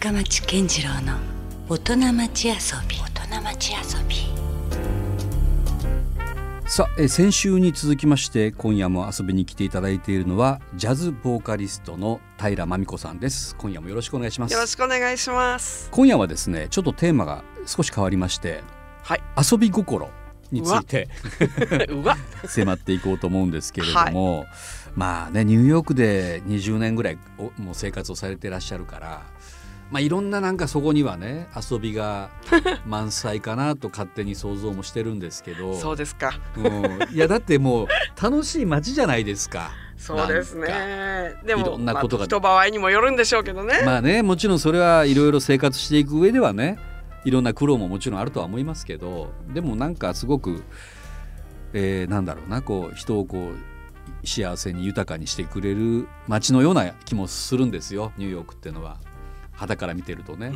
深町健次郎の大人町遊び。大人町遊び。さあえ先週に続きまして今夜も遊びに来ていただいているのはジャズボーカリストの平真美子さんです。今夜もよろしくお願いします。よろしくお願いします。今夜はですねちょっとテーマが少し変わりましてはい。遊び心について うわ。迫っていこうと思うんですけれども、まあねニューヨークで20年ぐらいおもう生活をされてらっしゃるからまあいろんななんかそこにはね遊びが 満載かなと勝手に想像もしてるんですけど。そうですか。うん。いやだってもう楽しい街じゃないですか。そうですね。でもいろんなことが。まあ、人場合にもよるんでしょうけどね、まあねもちろんそれはいろいろ生活していく上ではねいろんな苦労ももちろんあるとは思いますけどでもなんかすごく、えーなんだろうなこう人をこう幸せに豊かにしてくれる街のような気もするんですよニューヨークっていうのは肌から見てるとね。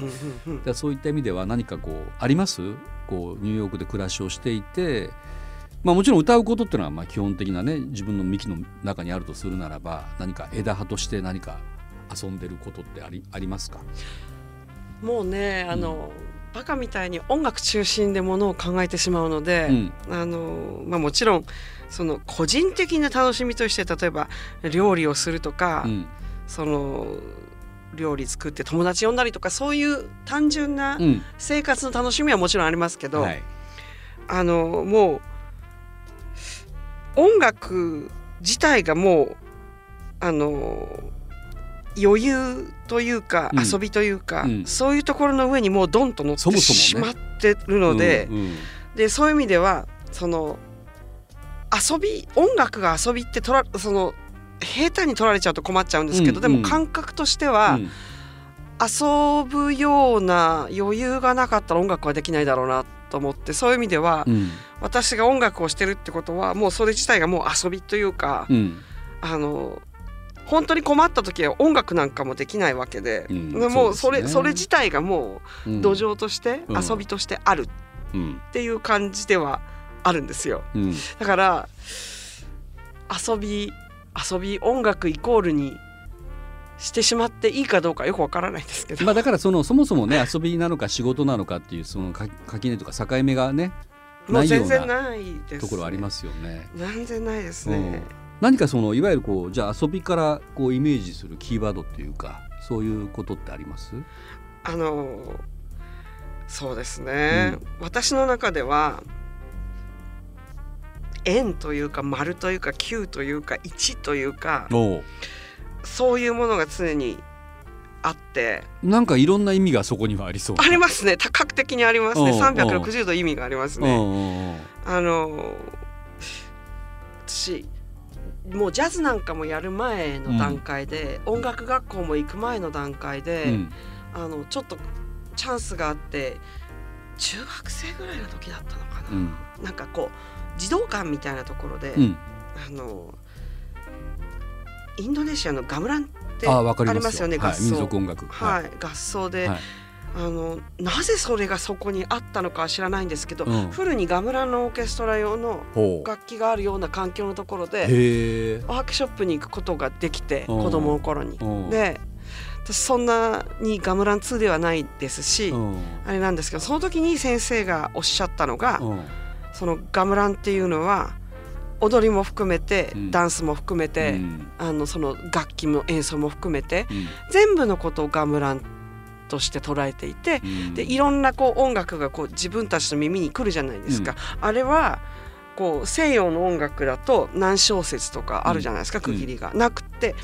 うそういった意味では何かこうあります？こうニューヨークで暮らしをしていて、まあ、もちろん歌うことっていうのはまあ基本的なね自分の幹の中にあるとするならば何か枝葉として何か遊んでることってありありますか？もうねあの、バカみたいに音楽中心でものを考えてしまうので、うん。あのまあ、もちろんその個人的な楽しみとして例えば料理をするとか、うん。その料理作って友達呼んだりとかそういう単純なうん。生活の楽しみはもちろんありますけど、はい。あのもう音楽自体がもうあの余裕というか、うん。遊びというか、うん。そういうところの上にもうドンと乗ってしまってるので、うんうんでそういう意味ではその遊び音楽が遊びって取らその平坦に取られちゃうと困っちゃうんですけど、うんでも感覚としては、うん。遊ぶような余裕がなかったら音楽はできないだろうなと思ってそういう意味では、うん。私が音楽をしてるってことはもうそれ自体がもう遊びというか、うん。あの本当に困った時は音楽なんかもできないわけで、うん。でもうそれそれ自体がもううん。土壌として、うん。遊びとしてあるうん。っていう感じではあるんですよ。うん。だから遊び遊び音楽イコールにしてしまっていいかどうかよくわからないですけど、まあだからそのそもそもね遊びなのか仕事なのかっていうそのか垣根とか境目がねないよないです、ところありますよね。全然ないですうんね。何かそのいわゆるこうじゃあ遊びからこうイメージするキーワードっていうかそういうことってあります？あのそうですね、私の中では円というか丸というか九というか1というかおそういうものが常にあって。なんかいろんな意味がそこにはありそう。な。ありますね。多角的にありますね。うん360度意味がありますうんね。うんうん。あの私もうジャズなんかもやる前の段階で、音楽学校も行く前の段階で、うん。あのちょっとチャンスがあって中学生ぐらいの時だったのかな、うん。なんかこう児童館みたいなところで、うん。あのインドネシアのガムランってありますすよね合奏。民族音楽。はい、合奏で、はい。あのなぜそれがそこにあったのかは知らないんですけど、うん。フルにガムランのオーケストラ用の楽器があるような環境のところで。ワークショップに行くことができてうん。子供の頃に。うん。で私そんなにガムラン2ではないですし、うん。あれなんですけどその時に先生がおっしゃったのが、うんそのガムランっていうのは踊りも含めて、うん。ダンスも含めて、うん。あのその楽器も演奏も含めてうん。全部のことをガムランとして捉えていて、うん。でいろんなこう音楽がこう自分たちの耳に来るじゃないですか、あれはこう西洋の音楽だと何小節とかあるじゃないですか、うん。区切りが、なくって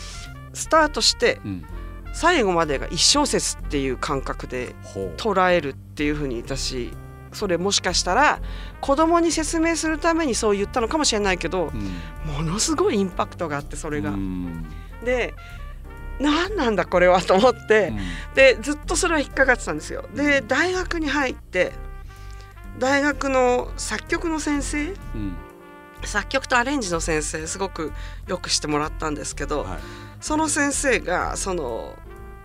スタートしてうん。最後までが1小節っていう感覚で捉えるっていうふうに私それもしかしたら子供に説明するためにそう言ったのかもしれないけどうん。ものすごいインパクトがあってそれが。うん。で何なんだこれはと思って、でずっとそれは引っかかってたんですよ。で大学に入って大学の作曲の先生うん。作曲とアレンジの先生すごくよくしてもらったんですけど、はい。その先生がその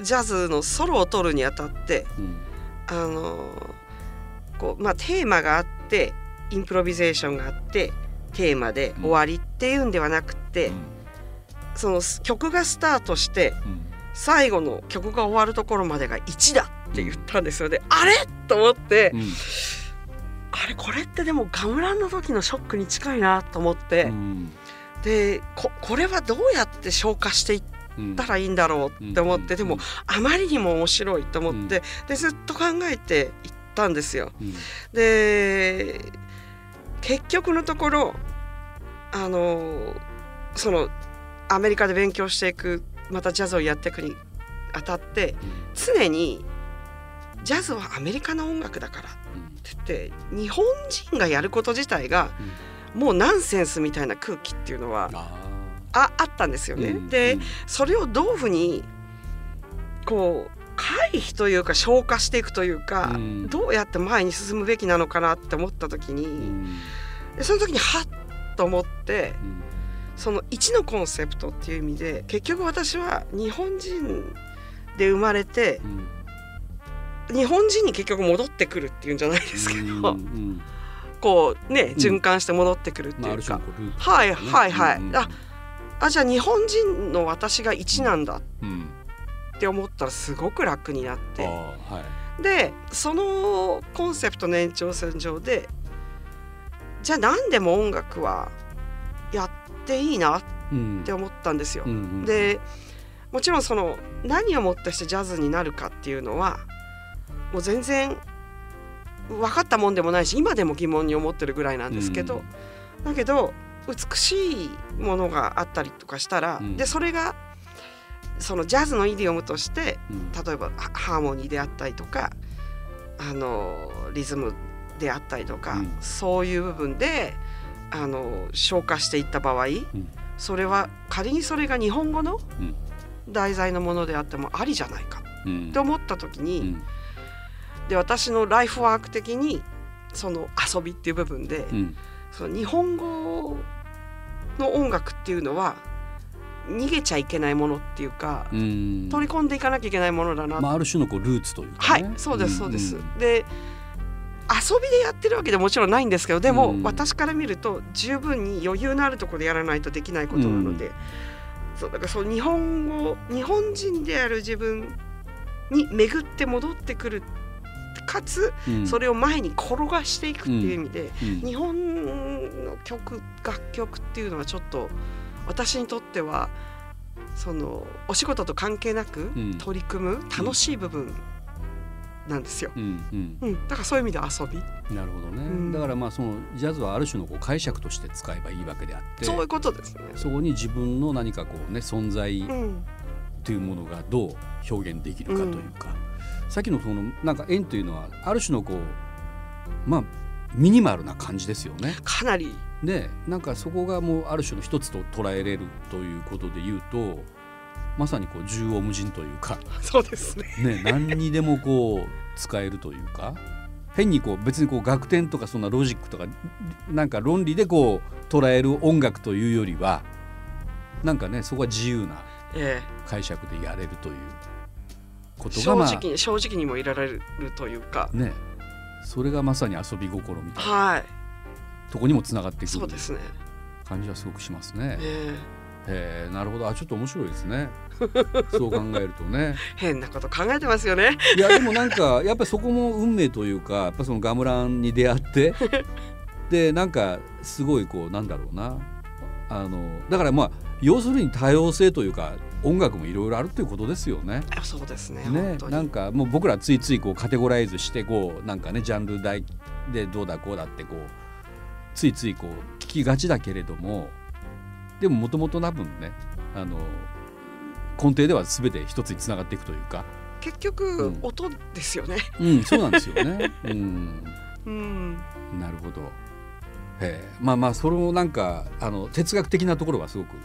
ジャズのソロを取るにあたってうん。あのこうまあテーマがあってインプロビゼーションがあってテーマで終わりっていうんではなくて、その曲がスタートしてうん。最後の曲が終わるところまでが1だって言ったんですよ。ね。あれ？と思って、うん。あれ？これってでもガムランの時のショックに近いなと思って、うん。でここれはどうやって消化していっうんたらいいんだろうって思って、うん。でもあまりにも面白いと思って、でずっと考えていったんですよ。うん。で結局のところあのそのアメリカで勉強していくまたジャズをやっていくにあたって常にジャズはアメリカの音楽だからって言って日本人がやること自体がもうナンセンスみたいな空気っていうのはあああったんですよね。でうん。それをどういうふうにこう回避というか消化していくというか、うん。どうやって前に進むべきなのかなって思った時に、うん。でその時にハッと思ってうん。その1のコンセプトっていう意味で結局私は日本人で生まれてうん。日本人に結局戻ってくるっていうんじゃないですけど、こうねん。循環して戻ってくるっていうか、うループはいね。はいはい、ああじゃあ日本人の私が1なんだ。うんって思ったらすごく楽になって。はい。でそのコンセプトの延長線上でじゃあ何でも音楽はやっていいなっうん。て思ったんですよ。うんうんでもちろんその何をもってしてジャズになるかっていうのはもう全然分かったもんでもないし今でも疑問に思ってるぐらいなんですけど、だけど美しいものがあったりとかしたら、うん。でそれがそのジャズのイディオムとしてうん。例えばハハーモニーであったりとかあのリズムであったりとか、うん。そういう部分であの消化していった場合、ん。それは仮にそれが日本語のうん。題材のものであってもありじゃないかうん。って思った時に、うん。で私のライフワーク的にその遊びっていう部分で、うん。その日本語の音楽っていうのは逃げちゃいけないものっていうか、うん。取り込んでいかなきゃいけないものだな。まあ、ある種のこうルーツというか、ね、はいそうですそうです。ん。で遊びでやってるわけでもちろんないんですけどでも、うん。私から見ると十分に余裕のあるところでやらないとできないことなので、そうだからそう日本語日本人である自分に巡って戻ってくるかつうん。それを前に転がしていくっていう意味で、うん。日本の曲楽曲っていうのはちょっと私にとってはそのお仕事と関係なくうん。取り組む楽しい部分なんですよ。うんうん。うん、だからそういう意味で遊び、なるほどね、うん。だからまあそのジャズはある種のこう解釈として使えばいいわけであってそういうことですね。そこに自分の何かこうね存在うん、というものがどう表現できるかというか、さっきのそのなんか円というのはある種のこうまあミニマルな感じですよね。かなりでなんかそこがもうある種の一つと捉えれるということで言うとまさにこう縦横無尽というか、そうですね。ね、何にでもこう使えるというか変にこう別にこう楽天とかそんなロジックとかなんか論理でこう捉える音楽というよりはなんかねそこは自由なえ解釈でやれるということがま直に正直にもいられるというかあ、ねそれがまさに遊び心みたいな。はい、とこにもつながってくる。そうですね。感じはすごくしますね。えへえなるほど。あちょっと面白いですね。そう考えるとね。え、変なこと考えてますよね。いやでもなんかやっぱりそこも運命というかやっぱそのガムランに出会って でなんかすごいこうなんだろうな。あのだからまあ要するに多様性というか音楽もいろいろあるということですよね。あそうですね。ねなんかもう僕らついついこうカテゴライズしてこうなんかねジャンル代でどうだこうだってこうついついこう聞きがちだけれどもでももともと多分ねあの根底では全て一つにつながっていくというか、結局、うん音ですよね。うん、そうなんですよね。うん、うん、なるほど。ええまあまあそのなんかあの哲学的なところはすごく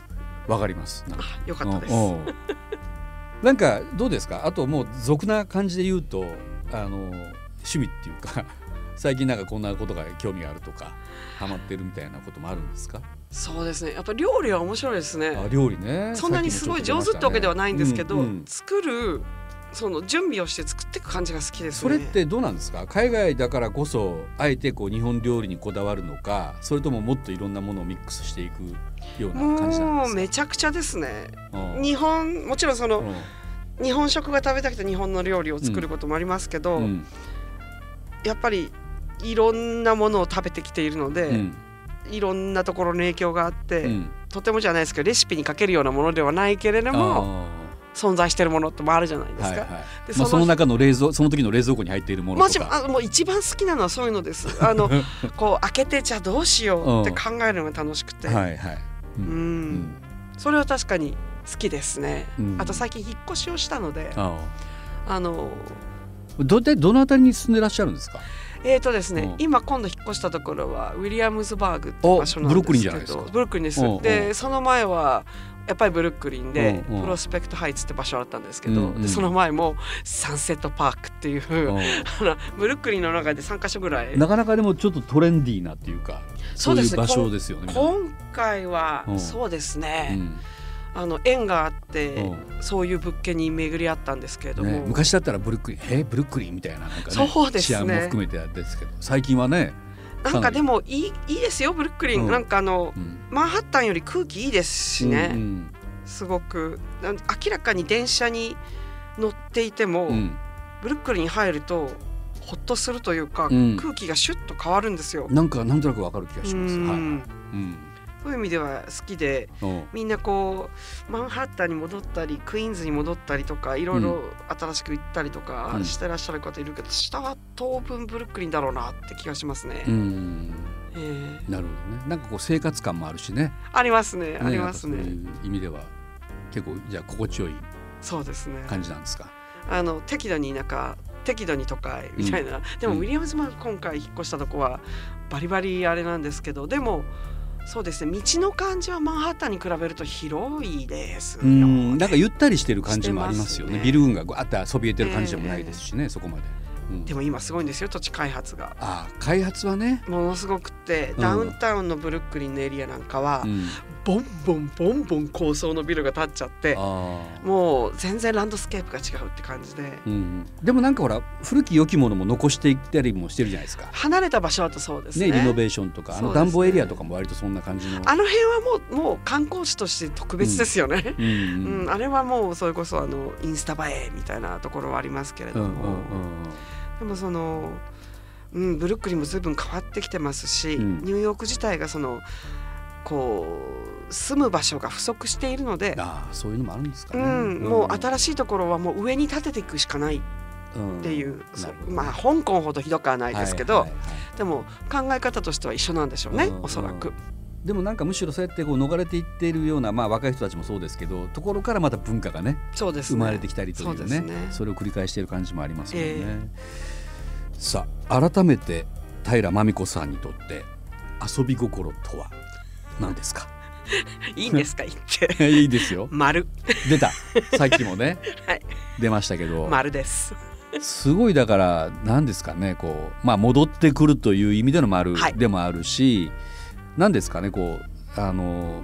わかります。よかったです。なんかどうですか？あともう俗な感じで言うとあの趣味っていうか 最近なんかこんなことが興味があるとかハマってるみたいなこともあるんですか？そうですね。やっぱ料理は面白いですね。あ料理ねそんなにすごい上手ってわけではないんですけど、うんうん作るその準備をして作っていく感じが好きですね。それってどうなんですか？海外だからこそあえてこう日本料理にこだわるのかそれとももっといろんなものをミックスしていくような感じなんですか？もうめちゃくちゃですね。うん。日本もちろんそのうん。日本食が食べたくて日本の料理を作ることもありますけど、うん。やっぱりいろんなものを食べてきているので、うん。いろんなところの影響があって、うん。とてもじゃないですけどレシピにかけるようなものではないけれどもあ存在してるものってもあるじゃないですか。ーはいはい。でまあ、その中の冷蔵その時の冷蔵庫に入っているものもちろんあもう一番好きなのはそういうのです。あのこう開けてじゃあどうしようって考えるのが楽しくて、はいはい、ううん。ん。それは確かに好きですね。うん。あと最近引っ越しをしたので、ああ。のあどでどのあたりに住んでらっしゃるんですか？えーとですね、うん。今今度引っ越したところはウィリアムズバーグっていう場所なんですけどおブルックリンじゃないですか。ブルックリンです。おうおう。でその前はやっぱりブルックリンでプロスペクトハイツって場所だったんですけど、うんうん。でその前もサンセットパークっていう、うん。あのブルックリンの中で3か所ぐらい。なかなかでもちょっとトレンディーなっていうかそうういう場所ですよね。今回はうん。そうですうね、ん。あの縁があってうそういう物件に巡り合ったんですけれども、ね、昔だったらブルックリンえブルックリンみたいななんか、ね、そうですね。治安も含めてですけど最近はね、なんかでもいいいいですよブルックリン、うん。なんかあのうん。マンハッタンより空気いいですしね、うんすごく。明らかに電車に乗っていても、うん。ブルックリンに入るとほっとするというか、うん。空気がシュッと変わるんですよ。なんかなんとなくわかる気がします。うん。はいうんそういう意味では好きでうんみんなこうマンハッタンに戻ったりクイーンズに戻ったりとかいろいろ新しく行ったりとかうんしてらっしゃる方いるけど、下は当分ブルックリンだろうなって気がしますね。うんえーなるほどね。なんかこう生活感もあるしね。ありますねありますねういう意味では結構じゃあ心地よいそうですね。感じなんですか？あの適度になんか適度に都会みたいな、でもうんウィリアムズマン今回引っ越したとこはバリバリあれなんですけどでもそうですね道の感じはマンハッタンに比べると広いですよ、うんなんかゆったりしてる感じもありますよね。ねビル群がぐわってそびえてる感じでもないですしね、そこまで。うん。でも今すごいんですよ土地開発が。ああ開発はね。ものすごくってうん。ダウンタウンのブルックリンのエリアなんかは、うん。ボンボンボンボン高層のビルが建っちゃってもう全然ランドスケープが違うって感じで、うん、でもなんかほら古き良きものも残していったりもしてるじゃないですか。離れた場所だとそうですね。ねリノベーションとかあの DUMBOエリアとかも割とそんな感じの。あの辺はもうもう観光地として特別ですよね、うん。ううん。ん、あれはもうそれこそあのインスタ映えみたいなところはありますけれども、うんうんうんでもその、うん、ブルックリンも随分変わってきてますし、うん。ニューヨーク自体がそのこう住む場所が不足しているので、ああそういうのもあるんですかね。うん、もう新しいところはもう上に建てていくしかないっっていう、そなるほどまあ香港ほどひどくはないですけど、はいはいはい。でも考え方としては一緒なんでしょうね、うんおそらく。でもなんかむしろそうやってこう逃れていっているような、まあ、若い人たちもそうですけどところからまた文化がねそうですね。生まれてきたりというねね。それを繰り返している感じもありますもんね。えさあ改めて平真美子さんにとって遊び心とは何ですか？いいんですか？言って。いいですよ。丸。出た。さっきもね、はい。出ましたけど。丸です。すごいだから何ですかねこう、まあ、戻ってくるという意味での丸はい。でもあるし、何ですかねこうあの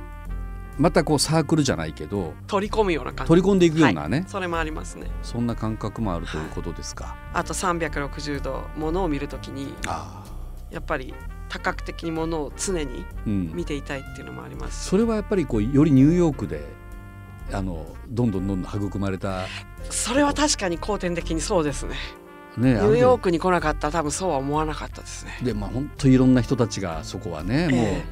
またこうサークルじゃないけど取り込むような感じ。取り込んでいくようなね、それもありますね。そんな感覚もあるということですか？あと360度ものを見るときにやっぱり多角的にものを常にうん、見ていたいっていうのもあります。しそれはやっぱりこうよりニューヨークであのどんどんどんどん育まれた、それは確かに後天的にそうですね。ね、ニューヨークに来なかったら多分そうは思わなかったですね。でまあ本当いろんな人たちがそこはね、え。もう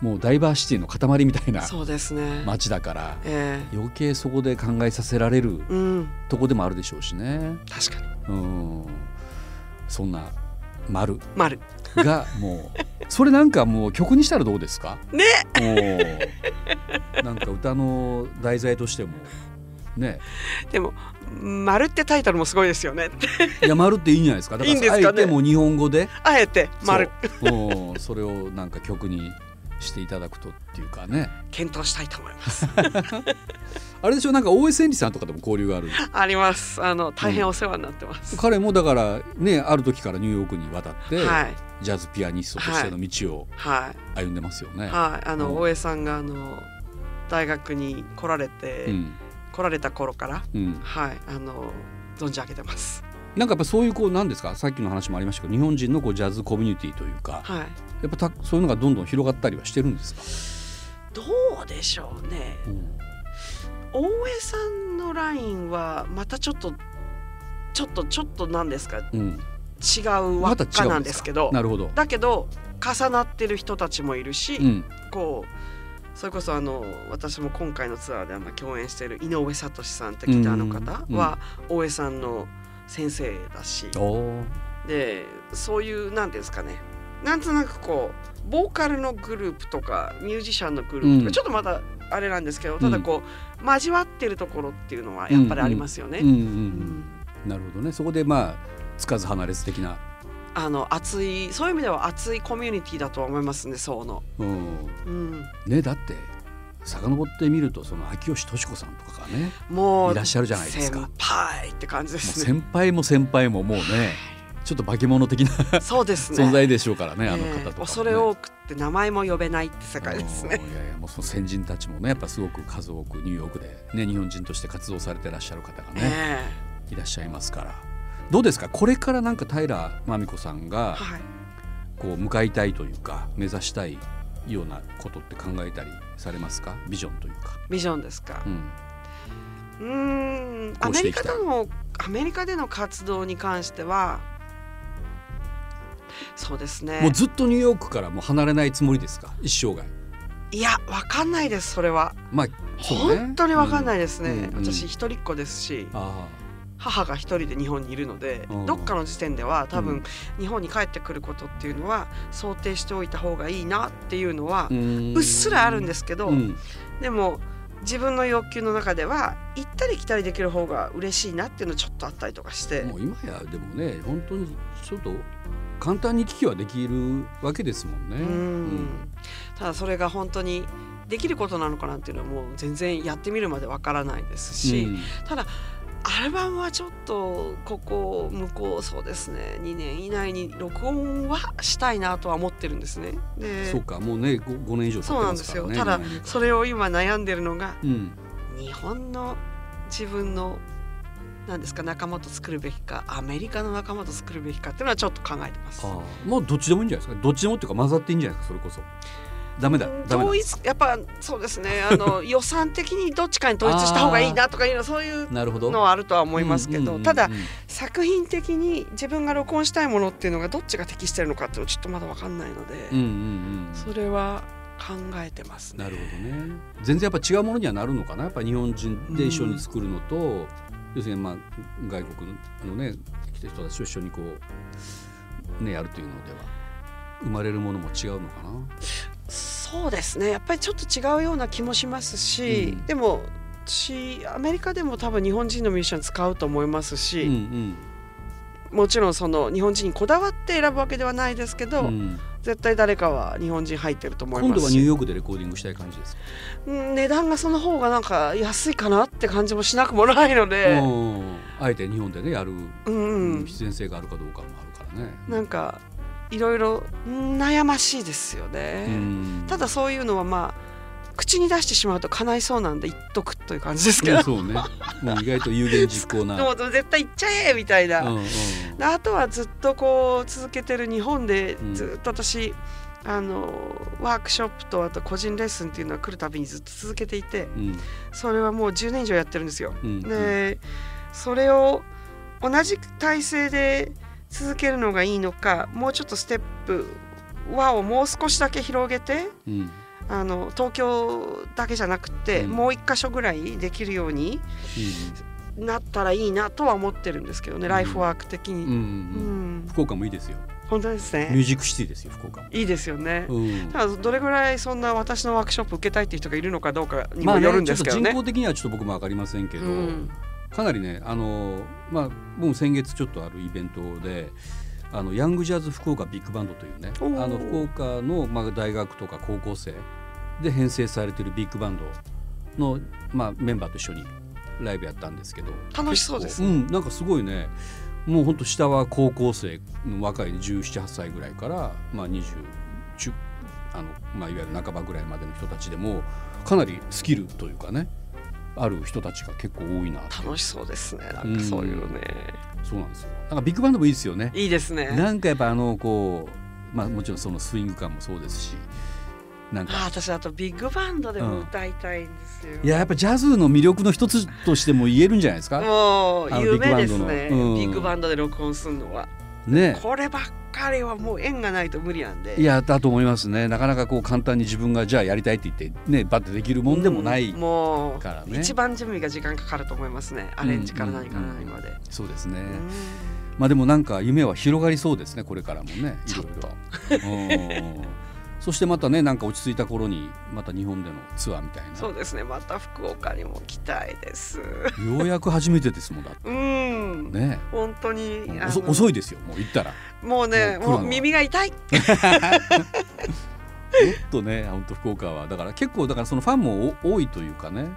もうダイバーシティの塊みたいなそうですね。街だからえ余計そこで考えさせられるえうん。とこでもあるでしょうしね。確かに。うん。そんな丸丸。がもうそれなんかもう曲にしたらどうですか？ね。もうなんか歌の題材としてもね。でも丸ってタイトルもすごいですよね。いや丸っていいんじゃないですか？だからあえてもう日本語で？あえて丸。そそれをなんか曲にしていただくとっていうかね。検討したいと思います。あれでしょなんか大江千里さんとかでも交流がある？あります。あの大変お世話になってます、彼もだからねある時からニューヨークに渡って、はい。ジャズピアニストとしての道をはい。歩んでますよね。はい。あの、うん。大江さんがあの大学に来られて、うん。来られた頃からうん、はい。あの存じ上げてますなんかやっぱそういうこうなんですか？さっきの話もありましたけど日本人のこうジャズコミュニティというかはい。やっぱたそういうのがどんどん広がったりはしてるんですか、どうでしょうね。うん大江さんののラインはまたちょっとちょっとちょっとなんですか？うん、違う輪っかなんですけど、なるほど。だけど重なってる人たちもいるし、うん、こうそれこそあの私も今回のツアーであの共演している井上聡さんってギターの方は大江さんの先生だし。でそういうなんていうんですかねなんとなくこうボーカルのグループとかミュージシャンのグループとか、うんちょっとまだあれなんですけどただこう、交わってるところっていうのはやっぱりありますよね。なるほどね。そこでまあつかず離れず的な。あの熱いそういう意味では熱いコミュニティだとは思いますねそうの。うん。うん、ねだって遡ってみるとその秋吉敏子さんとかがねもういらっしゃるじゃないですか先輩って感じですね。先輩も先輩ももうねちょっと化け物的なそうですね。存在でしょうからねあのええ方とかもね、恐れ多くって名前も呼べないって世界ですね。うんいやいやもうその先人たちもねやっぱすごく数多くニューヨークで、ね、日本人として活動されてらっしゃる方がね、えいらっしゃいますからどうですか？これからなんか平真美子さんえがはい。こう向かいたいというか目指したいようなことって考えたりされますか？ビジョンというか。ビジョンですか。うんうーん。アメリカでのアメリカでの活動に関しては。そうですね。もうずっとニューヨークからもう離れないつもりですか？一生涯。いや、わかんないです。それは。まあね本当にわかんないですね。うんうん私一人っ子ですし。あ母が一人で日本にいるので、うん。どっかの時点では多分うん。日本に帰ってくることっていうのは想定しておいた方がいいなっていうのはあううっすらあるんですけど、うん。でも自分の欲求の中では行ったり来たりできる方が嬉しいなっていうのちょっとあったりとかして。もう今やでもね本当にちょっと簡単に聞きはできるわけですもんね。うん。ただそれが本当にできることなのかなっていうのはもう全然やってみるまでわからないですし、うん。ただアルバムはちょっとここ向こうそうですね2年以内に録音はしたいなとは思ってるんですね。でそうかもうね 5, 5年以上経ってそうなんです。よただそれを今悩んでるのがうん日本の自分の何ですか仲間と作るべきかアメリカの仲間と作るべきかっていうのはちょっと考えてます。ああもうどっちでもいいんじゃないですかどっちでもっていうか混ざっていいんじゃないですかそれこそ。ダメだ統。一やっぱそうですねあの 予算的にどっちかに統一した方がいいなとかいうのそういう。のはあるとは思いますけうんうんうんうんどただ作品的に自分が録音したいものっていうのがどっちが適してるのかっていうのはちょっとまだ分かんないので、うんうんうん。それは考えてますね。なるほどね。全然やっぱ違うものにはなるのかな？やっぱ日本人で一緒に作るのと、要するにまあ外国のね来た人たちと一緒にこうねやるというのでは生まれるものも違うのかな？そうですね。やっぱりちょっと違うような気もしますし、うん。でも私アメリカでも多分日本人のミュージシャン使うと思いますし、うんもちろんその日本人にこだわって選ぶわけではないですけど、うん。うん絶対誰かは日本人入ってると思い今度はニューヨークでレコーディングしたい感じです値段がその方がなんか安いかなって感じもしなくもないので、うん。あえて日本でねやるうんうん。必然性があるかどうかもあるからね。なんかいろいろうん悩ましいですよね。うんただそういうのはまあ口に出してしまうと叶いそうなんで言っとくという感じですけど、うんそうね。もう意外と有言実行な。もう絶対言っちゃえみたいな、うんうんであとはずっとこう続けてる日本でうんずっと私、あのワークショップとあと個人レッスンっていうのは来るたびにずっと続けていてうんそれはもう10年以上やってるんですよ。うんでそれを同じ体制で続けるのがいいのかもうちょっとステップ輪をもう少しだけ広げてうんあの東京だけじゃなくて、うんもう一箇所ぐらいできるようになったらいいなとは思ってるんですけどね、ライフワーク的に。うん福岡もいいですよ。本当ですミューね。ジックシティですよ福岡も。いいですよね。うんただどれぐらいそんな私のワークショップ受けたいっていう人がいるのかどうかにまあねもよるんちょっと人ですけどね。口的にはちょっと僕もわかりませんけど、うんかなりねあのまあ僕も先月ちょっとあるイベントで。あのヤングジャズ福岡ビッグバンドというねあの福岡の、まあ、大学とか高校生で編成されているビッグバンドの、まあ、メンバーと一緒にライブやったんですけど楽しそうです結構うんなんかすごいねもうほんと下は高校生の若い1718歳ぐらいから、まあ、20中あの、まあ、いわゆる半ばぐらいまでの人たちでもかなりスキルというかねある人たちが結構多いな楽しそうですね。なんかそういうのね。そうなんですよ。なんかビッグバンドもいいですよね。いいですね。なんかやっぱあのこうまあもちろんそのスイング感もそうですし。なんかあ私あとビッグバンドでも歌いたいんですよ、いややっぱジャズの魅力の一つとしても言えるんじゃないですか。もうあの夢ですねビッグバンドの。うん。ビッグバンドで録音するのは。ね。こればっかりはもう縁がないと無理なんで。いやだと思いますね。なかなかこう簡単に自分がじゃあやりたいって言ってねバッてできるもんでもない、からね。一番準備が時間かかると思いますね。アレンジから何から何まで、そうですね、うん。まあでもなんか夢は広がりそうですねこれからもね。いろいろ。うんそしてまたねなんか落ち着いた頃にまた日本でのツアーみたいな。そうですねまた福岡にも来たいです。ようやく初めてですもんだって。うん、ね。本当に遅遅いですよもう行ったら。もうねもう耳が痛い。もっとね本当福岡は。だから結構だからそのファンもお多いというかね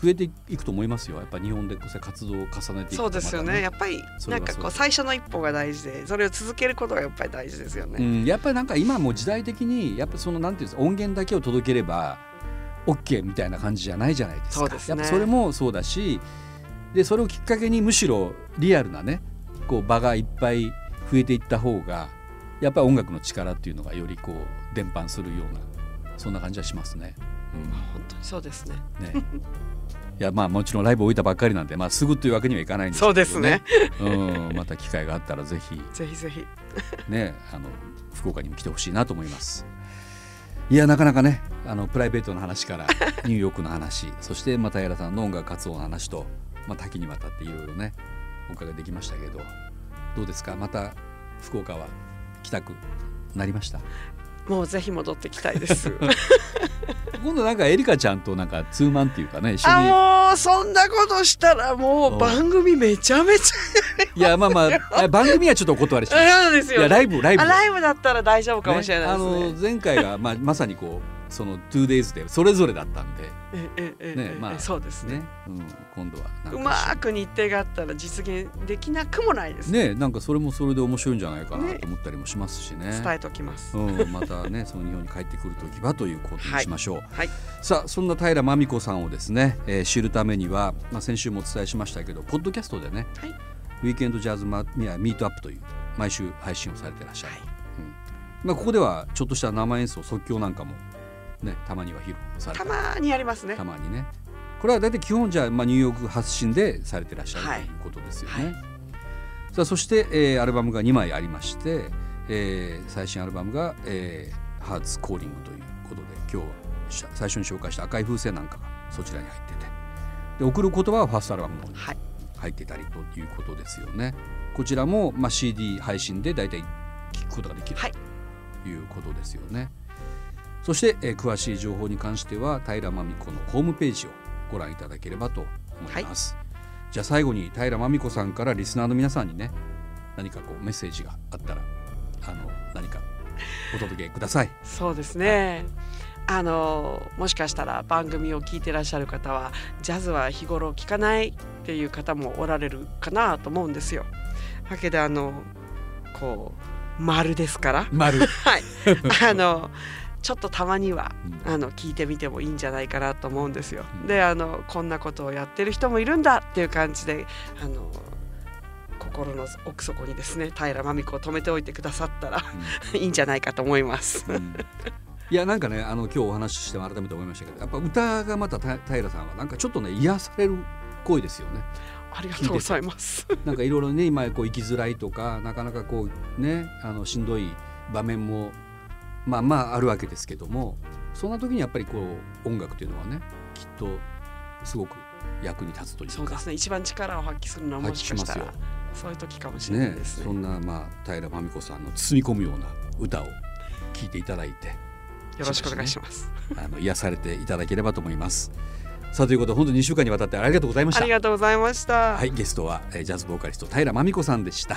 増えていくと思いますよ。やっぱ日本でこう活動を重ねていくとそうですよね。やっぱりなんかこう最初の一歩が大事でそれを続けることがやっぱり大事ですよね、うん、やっぱりなんか今もう時代的にやっぱそのなんていうんですか音源だけを届ければ OK みたいな感じじゃないじゃないですか。そうですね。やっぱそれもそうだしでそれをきっかけにむしろリアルなねこう場がいっぱい増えていった方がやっぱり音楽の力っていうのがよりこう伝播するようなそんな感じはしますね。本当にそうですね。うん、ね いやまあもちろんライブ置いたばっかりなんで、まあ、すぐというわけにはいかないんですけど、そうですね。うん、また機会があったらぜひ。ぜひぜひ。ね、あの福岡にも来てほしいなと思います。いやなかなかねあのプライベートの話から ニューヨークの話そしてまた平さんの音楽活動の話と、まあ、多岐にわたっていろいろねお伺いできましたけどどうですか？また福岡は来たくなりました？もうぜひ戻ってきたいです。今度なんかエリカちゃんとなんかツーマンっていうかね一緒に。あもうそんなことしたらもううん番組めちゃめち いやまあまああ番組はちょっとお断りしゃます。嫌ですよ、いやライブライブ。あライブだったら大丈夫かもしれないですねね。あの前回が、まあ、まさにこうその 2days でそれぞれだったんで。ええねまあそうですね。ね、うん、今度はうまーく日程があったら実現できなくもないです。ねなんかそれもそれで面白いんじゃないかなね。と思ったりもしますしね。伝えときます、うん、またねその日本に帰ってくる時はということにしましょう。はい。さあそんな平真美子さんをですね、えー知るためには、まあ、先週もお伝えしましたけどポッドキャストでね、はい。ウィークエンドジャズマミートアップという毎週配信をされてらっしゃる、はい。まあ、ここではちょっとした生演奏即興なんかもねたまには披露されてたまーにやりますね。たまにね。これは大体基本じゃあ、まあ、ニューヨーク発信でされてらっしゃる、はいとい。うことですよね。はい。さあそして、えーアルバムが2枚ありまして、えー最新アルバムが「えー、ハーツコーリング」ということで今日し最初に紹介した「赤い風船」なんかがそちらに入ってて。で送る言葉はファーストアルバムの入ってたりということですよね。こちらも、まあ、CD 配信で大体聞くことができる、はい。ということですよね。そして、えー詳しい情報に関しては平真美子のホームページをご覧いただければと思います。じゃあ最後に平真美子さんからリスナーの皆さんにね何かこうメッセージがあったらあの何かお届けください。そうですね。あのもしかしたら番組を聞いてらっしゃる方はジャズは日頃聞かないっていう方もおられるかなと思うんですよ。だけどあのこう丸ですから、丸、はい、あのちょっとたまにはうんあの聞いてみてもいいんじゃないかなと思うんですようん。であのこんなことをやってる人もいるんだっていう感じであの心の奥底にですね平真美子を止めておいてくださったらいいんじゃないかと思います。いやなんかねあの今日お話しして改めて思いましたけどやっぱ歌がまたた平さんはなんかちょっとね癒される声ですよね。ありがとうございます。なんかいろいろね今こう生きづらいとかなかなかこうねあのしんどい場面もまあまああるわけですけどもそんな時にやっぱりこう音楽というのはねきっとすごく役に立つというかそうですね。一番力を発揮するのはもしかしたら発揮しそういう時かもしれないねですね。そんなまあ平真美子さんの包み込むような歌を聴いていただいてよろしくお願いします。あの癒されていただければと思います。さあということで本当に2週間にわたってありがとうございましたあり。がとうございました。はいゲストはえージャズボーカリスト平真美子さんでした。